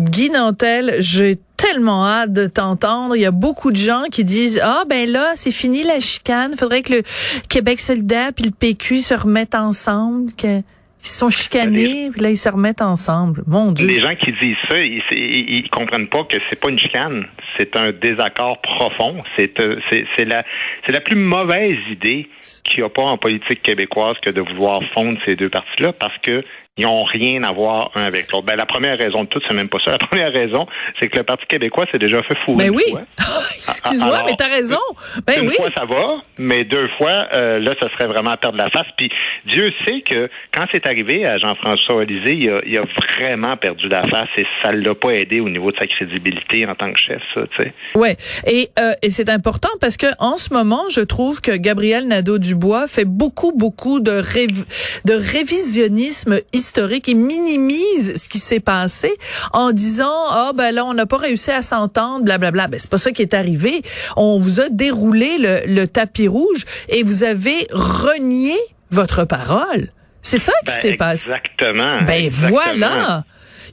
Guy Nantel, j'ai tellement hâte de t'entendre. Il y a beaucoup de gens qui disent ah ben là c'est fini la chicane. Faudrait que le Québec solidaire puis le PQ se remettent ensemble. Que ils sont chicanés puis là ils se remettent ensemble. Mon Dieu. Les gens qui disent ça, ils, ils, ils comprennent pas que c'est pas une chicane, c'est un désaccord profond. C'est euh, c'est c'est la c'est la plus mauvaise idée qu'il n'y a pas en politique québécoise que de vouloir fondre ces deux partis-là parce que ils n'ont rien à voir un avec l'autre. Ben, la première raison de tout, c'est même pas ça. La première raison, c'est que le Parti québécois s'est déjà fait fourrer. Ben oui. Excuse-moi, mais t'as raison. Ben une oui. fois, ça va, mais deux fois, euh, là, ça serait vraiment perdre la face. Puis Dieu sait que quand c'est arrivé à Jean-François Lisée, il a, il a vraiment perdu la face et ça l'a pas aidé au niveau de sa crédibilité en tant que chef, ça, tu sais. Ouais, et, euh, et c'est important parce que en ce moment, je trouve que Gabriel Nadeau-Dubois fait beaucoup, beaucoup de, rév- de révisionnisme historique et minimise ce qui s'est passé en disant ah ben là on n'a pas réussi à s'entendre, blablabla. Ben c'est pas ça qui est arrivé. On vous a déroulé le, le tapis rouge et vous avez renié votre parole. C'est ça qui Ben, s'est passé. Exactement. Ben exactement. voilà.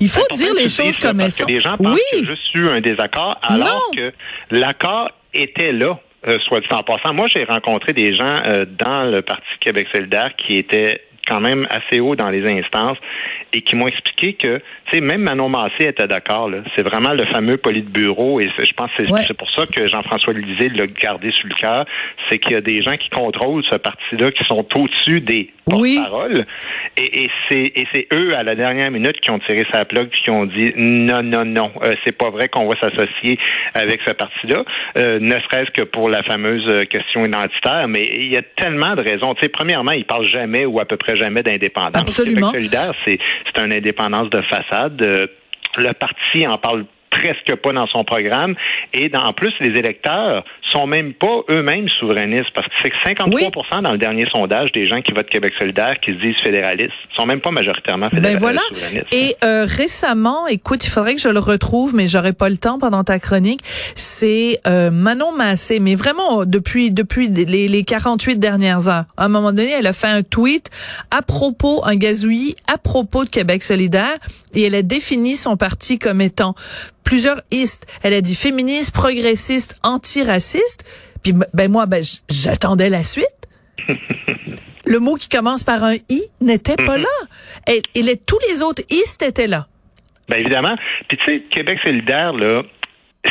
Il faut dire les choses comme elles sont. les gens pensent Oui. qu'il y a juste eu un désaccord, alors Non. que l'accord était là. euh, soit dit en passant. Moi, j'ai rencontré des gens euh, dans le Parti Québec solidaire qui étaient quand même assez haut dans les instances et qui m'ont expliqué que, tu sais, même Manon Massé était d'accord. là. C'est vraiment le fameux politburo et je pense que c'est Ouais. pour ça que Jean-François Lisée l'a gardé sur le cœur. C'est qu'il y a des gens qui contrôlent ce parti-là qui sont au-dessus des Oui. porte-paroles. Et, et c'est eux à la dernière minute qui ont tiré sa plug puis qui ont dit non non non euh, c'est pas vrai qu'on va s'associer avec ce parti-là euh, ne serait-ce que pour la fameuse euh, question identitaire mais il y a tellement de raisons tu sais premièrement ils parlent jamais ou à peu près jamais d'indépendance Absolument. Québec solidaire c'est une indépendance de façade Euh, le parti en parle presque pas dans son programme et dans, en plus les électeurs sont même pas eux-mêmes souverainistes parce que c'est que 53 dans le dernier sondage des gens qui votent Québec solidaire qui se disent fédéralistes sont même pas majoritairement fédéralistes Ben voilà. souverainistes. Et euh, récemment, écoute, il faudrait que je le retrouve, mais j'aurais pas le temps pendant ta chronique. C'est euh, Manon Massé, mais vraiment depuis depuis les, les 48 dernières heures. À un moment donné, elle a fait un tweet à propos, un gazouillis à propos de Québec solidaire, et elle a défini son parti comme étant plusieurs istes. Elle a dit féministe, progressiste, antiraciste. Puis ben moi, ben j'attendais la suite. Le mot qui commence par un i n'était pas là. Et, et les, tous les autres istes étaient là. Ben évidemment. Puis tu sais, Québec solidaire, là,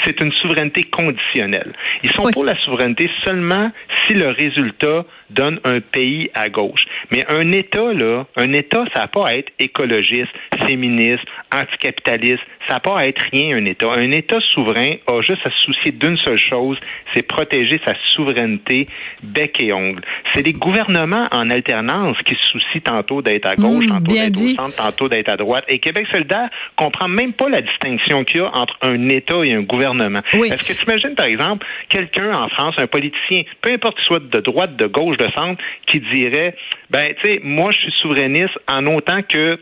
c'est une souveraineté conditionnelle. Ils sont Oui. pour la souveraineté seulement si le résultat donne un pays à gauche. Mais un État, là, un État, ça n'a pas à être écologiste, féministe, anticapitaliste. Ça n'a pas à être rien, un État. Un État souverain a juste à se soucier d'une seule chose, c'est protéger sa souveraineté bec et ongle. C'est les gouvernements en alternance qui se soucient tantôt d'être à gauche, Mmh, tantôt d'être au centre, tantôt d'être à droite. Et Québec solidaire comprend même pas la distinction qu'il y a entre un État et un gouvernement. Oui. Est-ce que tu imagines, par exemple, quelqu'un en France, un politicien, peu importe qu'il soit de droite, de gauche, de centre, qui dirait, ben, tu sais, moi, je suis souverainiste en autant que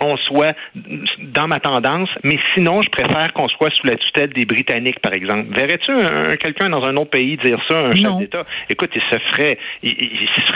on soit dans ma tendance, mais sinon, je préfère qu'on soit sous la tutelle des Britanniques, par exemple. Verrais-tu un- un- quelqu'un dans un autre pays dire ça, un chef d'État? Écoute, il se ferait, il, il- il se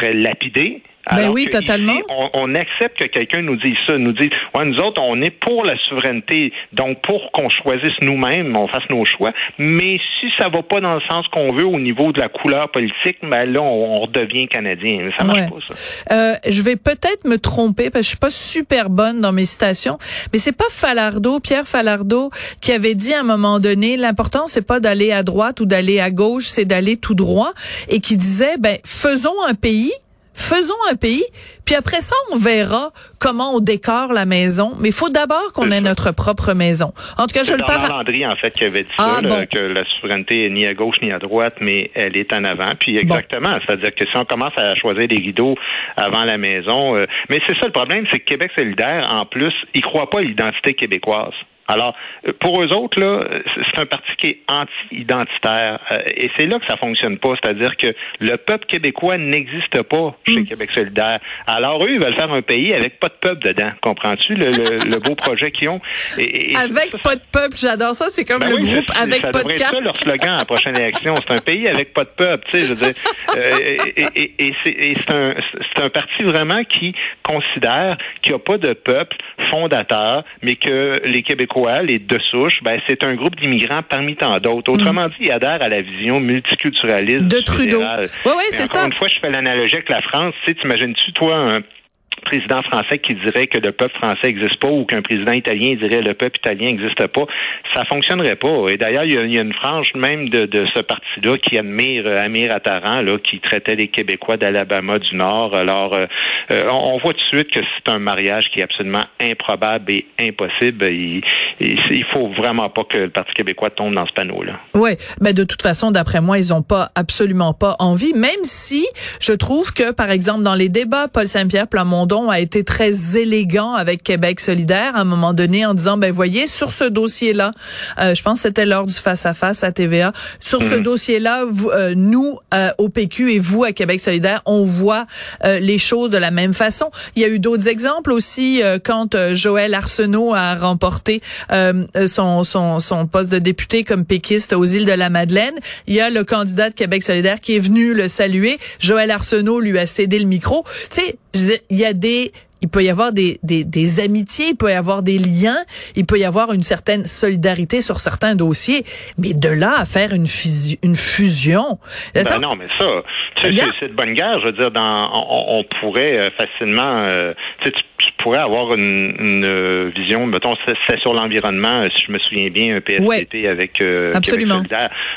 Ben oui, totalement. on, accepte que quelqu'un nous dise ça, nous dise, ouais, nous autres, on est pour la souveraineté, donc pour qu'on choisisse nous-mêmes, on fasse nos choix. Mais si ça va pas dans le sens qu'on veut au niveau de la couleur politique, ben là, on, redevient canadien. Ça marche pas, ça. Euh, je vais peut-être me tromper parce que je suis pas super bonne dans mes citations, mais c'est pas Falardeau, Pierre Falardeau, qui avait dit à un moment donné, l'important c'est pas d'aller à droite ou d'aller à gauche, c'est d'aller tout droit, et qui disait, ben faisons un pays faisons un pays, puis après ça, on verra comment on décore la maison. Mais il faut d'abord qu'on ait notre propre maison. En tout cas, je le parle. Landry, en fait, qui avait dit ah, ça, que la souveraineté est ni à gauche ni à droite, mais elle est en avant. Puis exactement, c'est-à-dire que si on commence à choisir des rideaux avant la maison, euh, mais c'est ça le problème, c'est que Québec solidaire, en plus, il croit pas à l'identité québécoise. Alors, euh, pour eux autres, là, c'est un parti qui est anti-identitaire. Euh, et c'est là que ça fonctionne pas. C'est-à-dire que le peuple québécois n'existe pas chez mm. Québec solidaire. Alors, eux, ils veulent faire un pays avec pas de peuple dedans. Comprends-tu le, beau projet qu'ils ont? avec pas de peuple, j'adore ça. C'est comme ben le groupe avec pas de cap. Ça leur slogan à la prochaine élection. C'est un pays avec pas de peuple. Tu sais, je veux dire. Euh, et, c'est un, un parti vraiment qui considère qu'il n'y a pas de peuple fondateur, mais que les Québécois les deux souches, ben, c'est un groupe d'immigrants parmi tant d'autres. Autrement mm. dit, ils adhèrent à la vision multiculturaliste de Trudeau. Oui, oui, c'est ça. Une fois, je fais l'analogie avec la France. Tu sais, t'imagines-tu, toi, un président français qui dirait que le peuple français n'existe pas ou qu'un président italien dirait le peuple italien n'existe pas, ça fonctionnerait pas. Et d'ailleurs, il, y, a une frange même de, ce parti-là qui admire euh, Amir Attaran, là, qui traitait les Québécois d'Alabama du Nord. Alors, euh, euh, on, voit tout de suite que c'est un mariage qui est absolument improbable et impossible. Il, il, faut vraiment pas que le Parti québécois tombe dans ce panneau-là. Oui, mais de toute façon, d'après moi, ils ont pas absolument pas envie, même si je trouve que, par exemple, dans les débats, Paul Saint-Pierre Plamondon a été très élégant avec Québec solidaire à un moment donné en disant, ben voyez, sur ce dossier-là, euh, je pense que c'était lors du face-à-face -à, TVA, sur ce hmm. dossier-là, euh, nous, euh, au PQ et vous, à Québec solidaire, on voit les choses de la même façon. Il y a eu d'autres exemples aussi quand Joël Arsenault a remporté son, son, son poste de député comme péquiste aux îles de la Madeleine. Il y a le candidat de Québec solidaire qui est venu le saluer. Joël Arsenault lui a cédé le micro. Tu sais, il y a des il peut y avoir des, des, des, amitiés, il peut y avoir des liens, il peut y avoir une certaine solidarité sur certains dossiers, mais de là à faire une, une fusion. Ben non, mais ça, c'est de bonne guerre. Je veux dire, dans, on, pourrait euh, facilement, euh, tu pourrait avoir une, une euh, vision, mettons, c'est sur l'environnement, euh, si je me souviens bien, un PSDP avec euh, Absolument.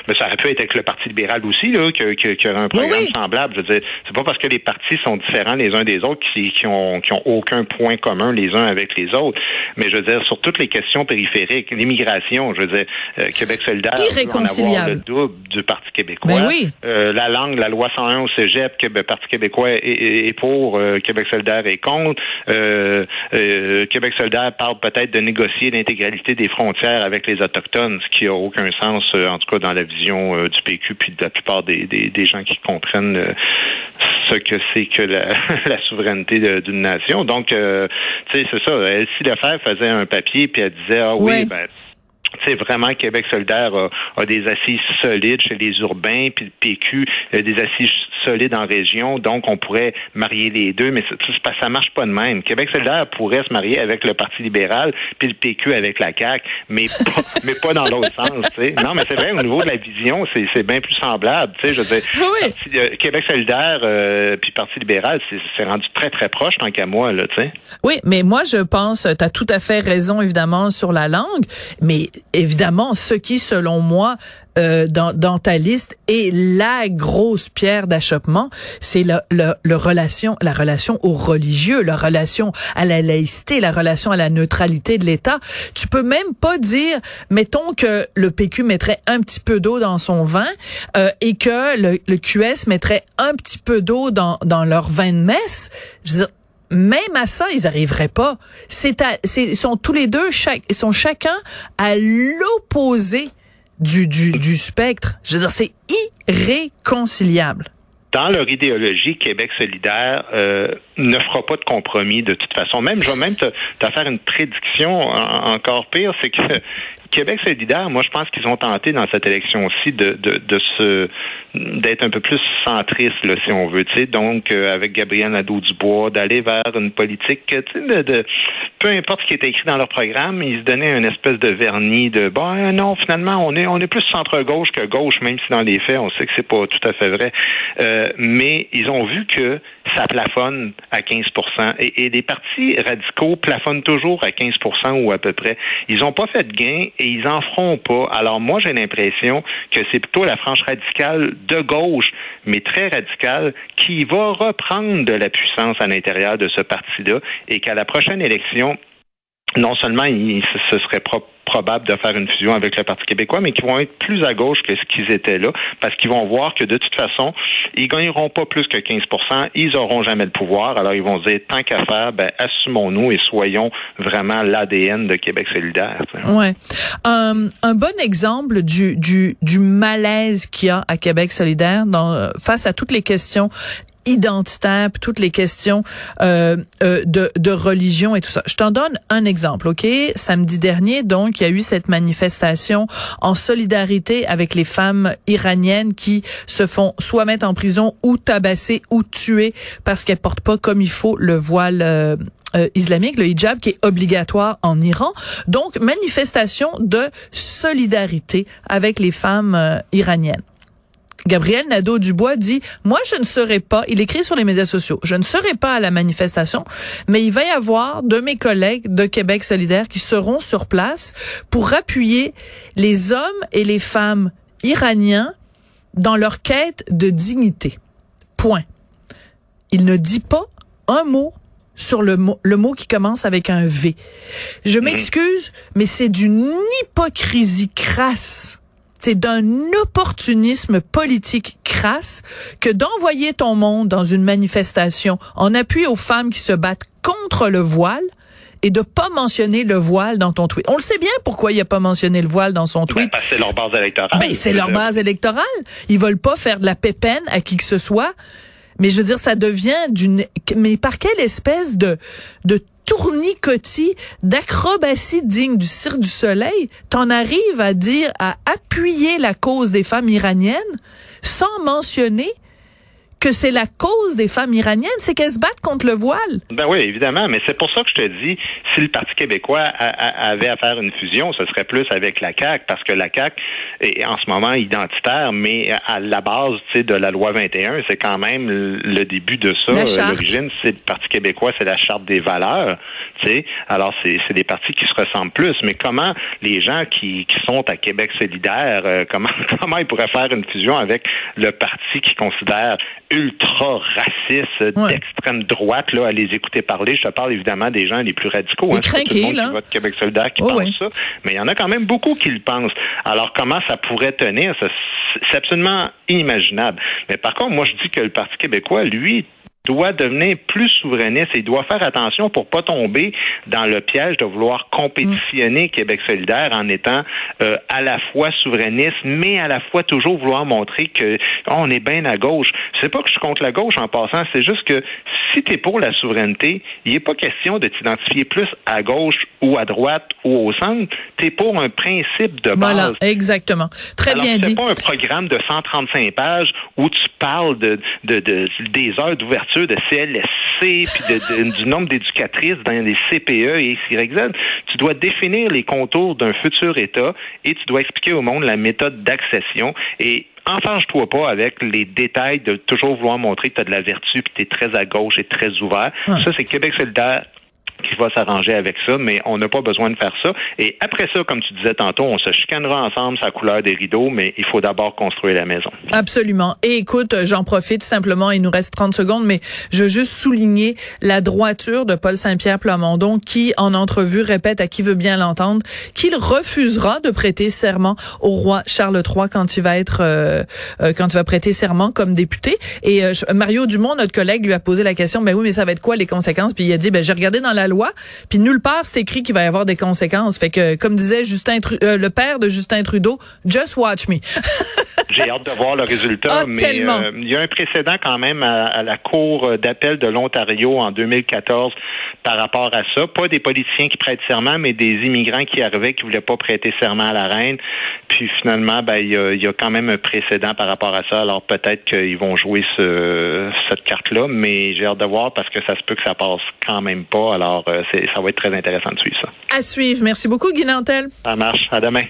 Mais ça aurait pu être avec le Parti libéral aussi, là, qui, qui, aurait un programme semblable. Je veux dire, c'est pas parce que les partis sont différents les uns des autres qui, qui, ont, qui ont aucun point commun les uns avec les autres. Mais je veux dire, sur toutes les questions périphériques, l'immigration, je veux dire, Québec solidaire, avoir le double du Parti québécois. Ben oui. la langue, la loi 101 au cégep, que le Parti québécois est, pour, Québec solidaire est contre. Euh, euh, Québec solidaire parle peut-être de négocier l'intégralité des frontières avec les Autochtones, ce qui a aucun sens, euh, en tout cas dans la vision du PQ, puis de la plupart des, gens qui comprennent ce que c'est que la, souveraineté d'une nation. Donc, tu sais, c'est ça. Elsie Lefebvre faisait un papier, puis elle disait, ah oui, ben c'est vraiment Québec solidaire a, des assises solides chez les urbains, puis le PQ a des assises solides en région, donc on pourrait marier les deux, mais ça, ça marche pas de même. Québec solidaire pourrait se marier avec le Parti libéral, puis le PQ avec la CAQ, mais pas, mais pas dans l'autre sens. sais. Non, mais c'est vrai, au niveau de la vision, c'est bien plus semblable. Tu sais, je veux dire, euh, Québec solidaire euh, puis Parti libéral, c'est rendu très, très proche tant qu'à moi. Là, tu sais. Oui, mais moi, je pense, tu as tout à fait raison, évidemment, sur la langue, mais évidemment, ce qui, selon moi, euh, dans, dans, ta liste est la grosse pierre d'achoppement, c'est le, le, relation, la relation aux religieux, la relation à la laïcité, la relation à la neutralité de l'État. Tu peux même pas dire, mettons que le PQ mettrait un petit peu d'eau dans son vin euh, et que le, le, QS mettrait un petit peu d'eau dans, dans leur vin de messe. Je veux dire, même à ça, ils arriveraient pas. C'est, ils sont tous les deux, chaque, sont chacun à l'opposé du, du, du spectre. Je veux dire, c'est irréconciliable dans leur idéologie, Québec solidaire euh, ne fera pas de compromis de toute façon. Même, je vais même te, te faire une prédiction encore pire, c'est que Québec solidaire, moi, je pense qu'ils ont tenté dans cette élection-ci de, de, de se d'être un peu plus centriste, là, si on veut. sais Donc, euh, avec Gabriel Nadeau-Dubois, d'aller vers une politique de, de, peu importe ce qui était écrit dans leur programme, ils se donnaient une espèce de vernis de bon non, finalement, on est on est plus centre-gauche que gauche, même si dans les faits, on sait que c'est pas tout à fait vrai. Euh, mais ils ont vu que ça plafonne à 15 et, et les partis radicaux plafonnent toujours à 15% ou à peu près. Ils n'ont pas fait de gain et ils en feront pas. Alors moi, j'ai l'impression que c'est plutôt la frange radicale de gauche, mais très radicale, qui va reprendre de la puissance à l'intérieur de ce parti-là et qu'à la prochaine élection, non seulement il, ce serait probable de faire une fusion avec le Parti québécois, mais qui vont être plus à gauche que ce qu'ils étaient là, parce qu'ils vont voir que de toute façon, ils gagneront pas plus que 15 ils auront jamais le pouvoir. Alors ils vont dire, tant qu'à faire, ben, assumons-nous et soyons vraiment l'ADN de Québec solidaire. Ouais. un bon exemple du, du, du malaise qu'il y a à Québec solidaire dans, face à toutes les questions identitaire, toutes les questions euh, euh, de, de religion et tout ça. Je t'en donne un exemple, OK? Samedi dernier, donc, il y a eu cette manifestation en solidarité avec les femmes iraniennes qui se font soit mettre en prison ou tabasser ou tuer parce qu'elles portent pas comme il faut le voile euh, euh, islamique, le hijab, qui est obligatoire en Iran. Donc, manifestation de solidarité avec les femmes iraniennes. Gabriel Nadeau-Dubois dit, moi, je ne serai pas, il écrit sur les médias sociaux, je ne serai pas à la manifestation, mais il va y avoir de mes collègues de Québec solidaire qui seront sur place pour appuyer les hommes et les femmes iraniens dans leur quête de dignité. Point. Il ne dit pas un mot sur le mot, le mot qui commence avec un V. Je mhm. m'excuse, mais c'est d'une hypocrisie crasse c'est d'un opportunisme politique crasse que d'envoyer ton monde dans une manifestation en appui aux femmes qui se battent contre le voile et de pas mentionner le voile dans ton tweet. On le sait bien pourquoi il a pas mentionné le voile dans son ben, tweet. c'est leur base électorale. Ben, c'est leur base électorale. Ils veulent pas faire de la pépène à qui que ce soit. Mais je veux dire, ça devient d'une, mais par quelle espèce de, de tournicotis, d'acrobatie digne du Cirque du Soleil, t'en arrives à dire, à appuyer la cause des femmes iraniennes sans mentionner que c'est la cause des femmes iraniennes, c'est qu'elles se battent contre le voile. Ben oui, évidemment, mais c'est pour ça que je te dis, si le Parti québécois avait à faire une fusion, ce serait plus avec la CAQ, parce que la CAQ est en ce moment identitaire, mais à la base de la loi 21, c'est quand même le début de ça. L'origine, c'est le Parti québécois, c'est la charte des valeurs. Alors, c'est des partis qui se ressemblent plus. Mais comment les gens qui, qui sont à Québec solidaire, euh, comment, comment ils pourraient faire une fusion avec le parti qui considère ultra racistes d'extrême droite là, à les écouter parler. Je te parle évidemment des gens les plus radicaux. Hein, tout le monde qui vote Québec solidaire qui oh, pense ça. Mais il y en a quand même beaucoup qui le pensent. Alors, comment ça pourrait tenir? C'est absolument inimaginable. Mais par contre, moi, je dis que le Parti québécois, lui, doit devenir plus souverainiste et doit faire attention pour pas tomber dans le piège de vouloir compétitionner Québec solidaire en étant euh, à la fois souverainiste, mais à la fois toujours vouloir montrer que oh, on est bien à gauche. C'est pas que je suis contre la gauche en passant, c'est juste que si tu es pour la souveraineté, il n'est pas question de t'identifier plus à gauche ou à droite ou au centre. Tu es pour un principe de base. Voilà, exactement. Très bien dit. C'est pas un programme de 135 pages où tu parles de, de, de des heures d'ouverture de CLSC, puis du nombre d'éducatrices dans les CPE et XYZ. Tu dois définir les contours d'un futur État et tu dois expliquer au monde la méthode d'accession. Et enfange-toi pas avec les détails de toujours vouloir montrer que tu as de la vertu puis tu es très à gauche et très ouvert. Ça, c'est Québec solidaire qui va s'arranger avec ça, mais on n'a pas besoin de faire ça. Et après ça, comme tu disais tantôt, on se chicanera ensemble sa couleur des rideaux, mais il faut d'abord construire la maison. Absolument. Et écoute, j'en profite simplement, il nous reste 30 secondes, mais je veux juste souligner la droiture de Paul Saint-Pierre Plamondon qui, en entrevue, répète à qui veut bien l'entendre qu'il refusera de prêter serment au roi Charles III quand il va être, euh, euh, quand il va prêter serment comme député. Et euh, Mario Dumont, notre collègue, lui a posé la question, ben oui, mais ça va être quoi les conséquences? Puis il a dit, ben j'ai regardé dans la loi. Puis nulle part c'est écrit qu'il va y avoir des conséquences. Fait que comme disait Justin euh, le père de Justin Trudeau, just watch me. J'ai hâte de voir le résultat, ah, mais euh, il y a un précédent quand même à, la Cour d'appel de l'Ontario en 2014 par rapport à ça. Pas des politiciens qui prêtent serment, mais des immigrants qui arrivaient qui voulaient pas prêter serment à la reine. Puis finalement, ben il y a, quand même un précédent par rapport à ça. Alors peut-être qu'ils vont jouer ce, cette carte-là, mais j'ai hâte de voir parce que ça se peut que ça passe quand même pas. Alors euh, ça va être très intéressant de suivre ça. À suivre. Merci beaucoup, Guy Nantel. Ça marche. À demain.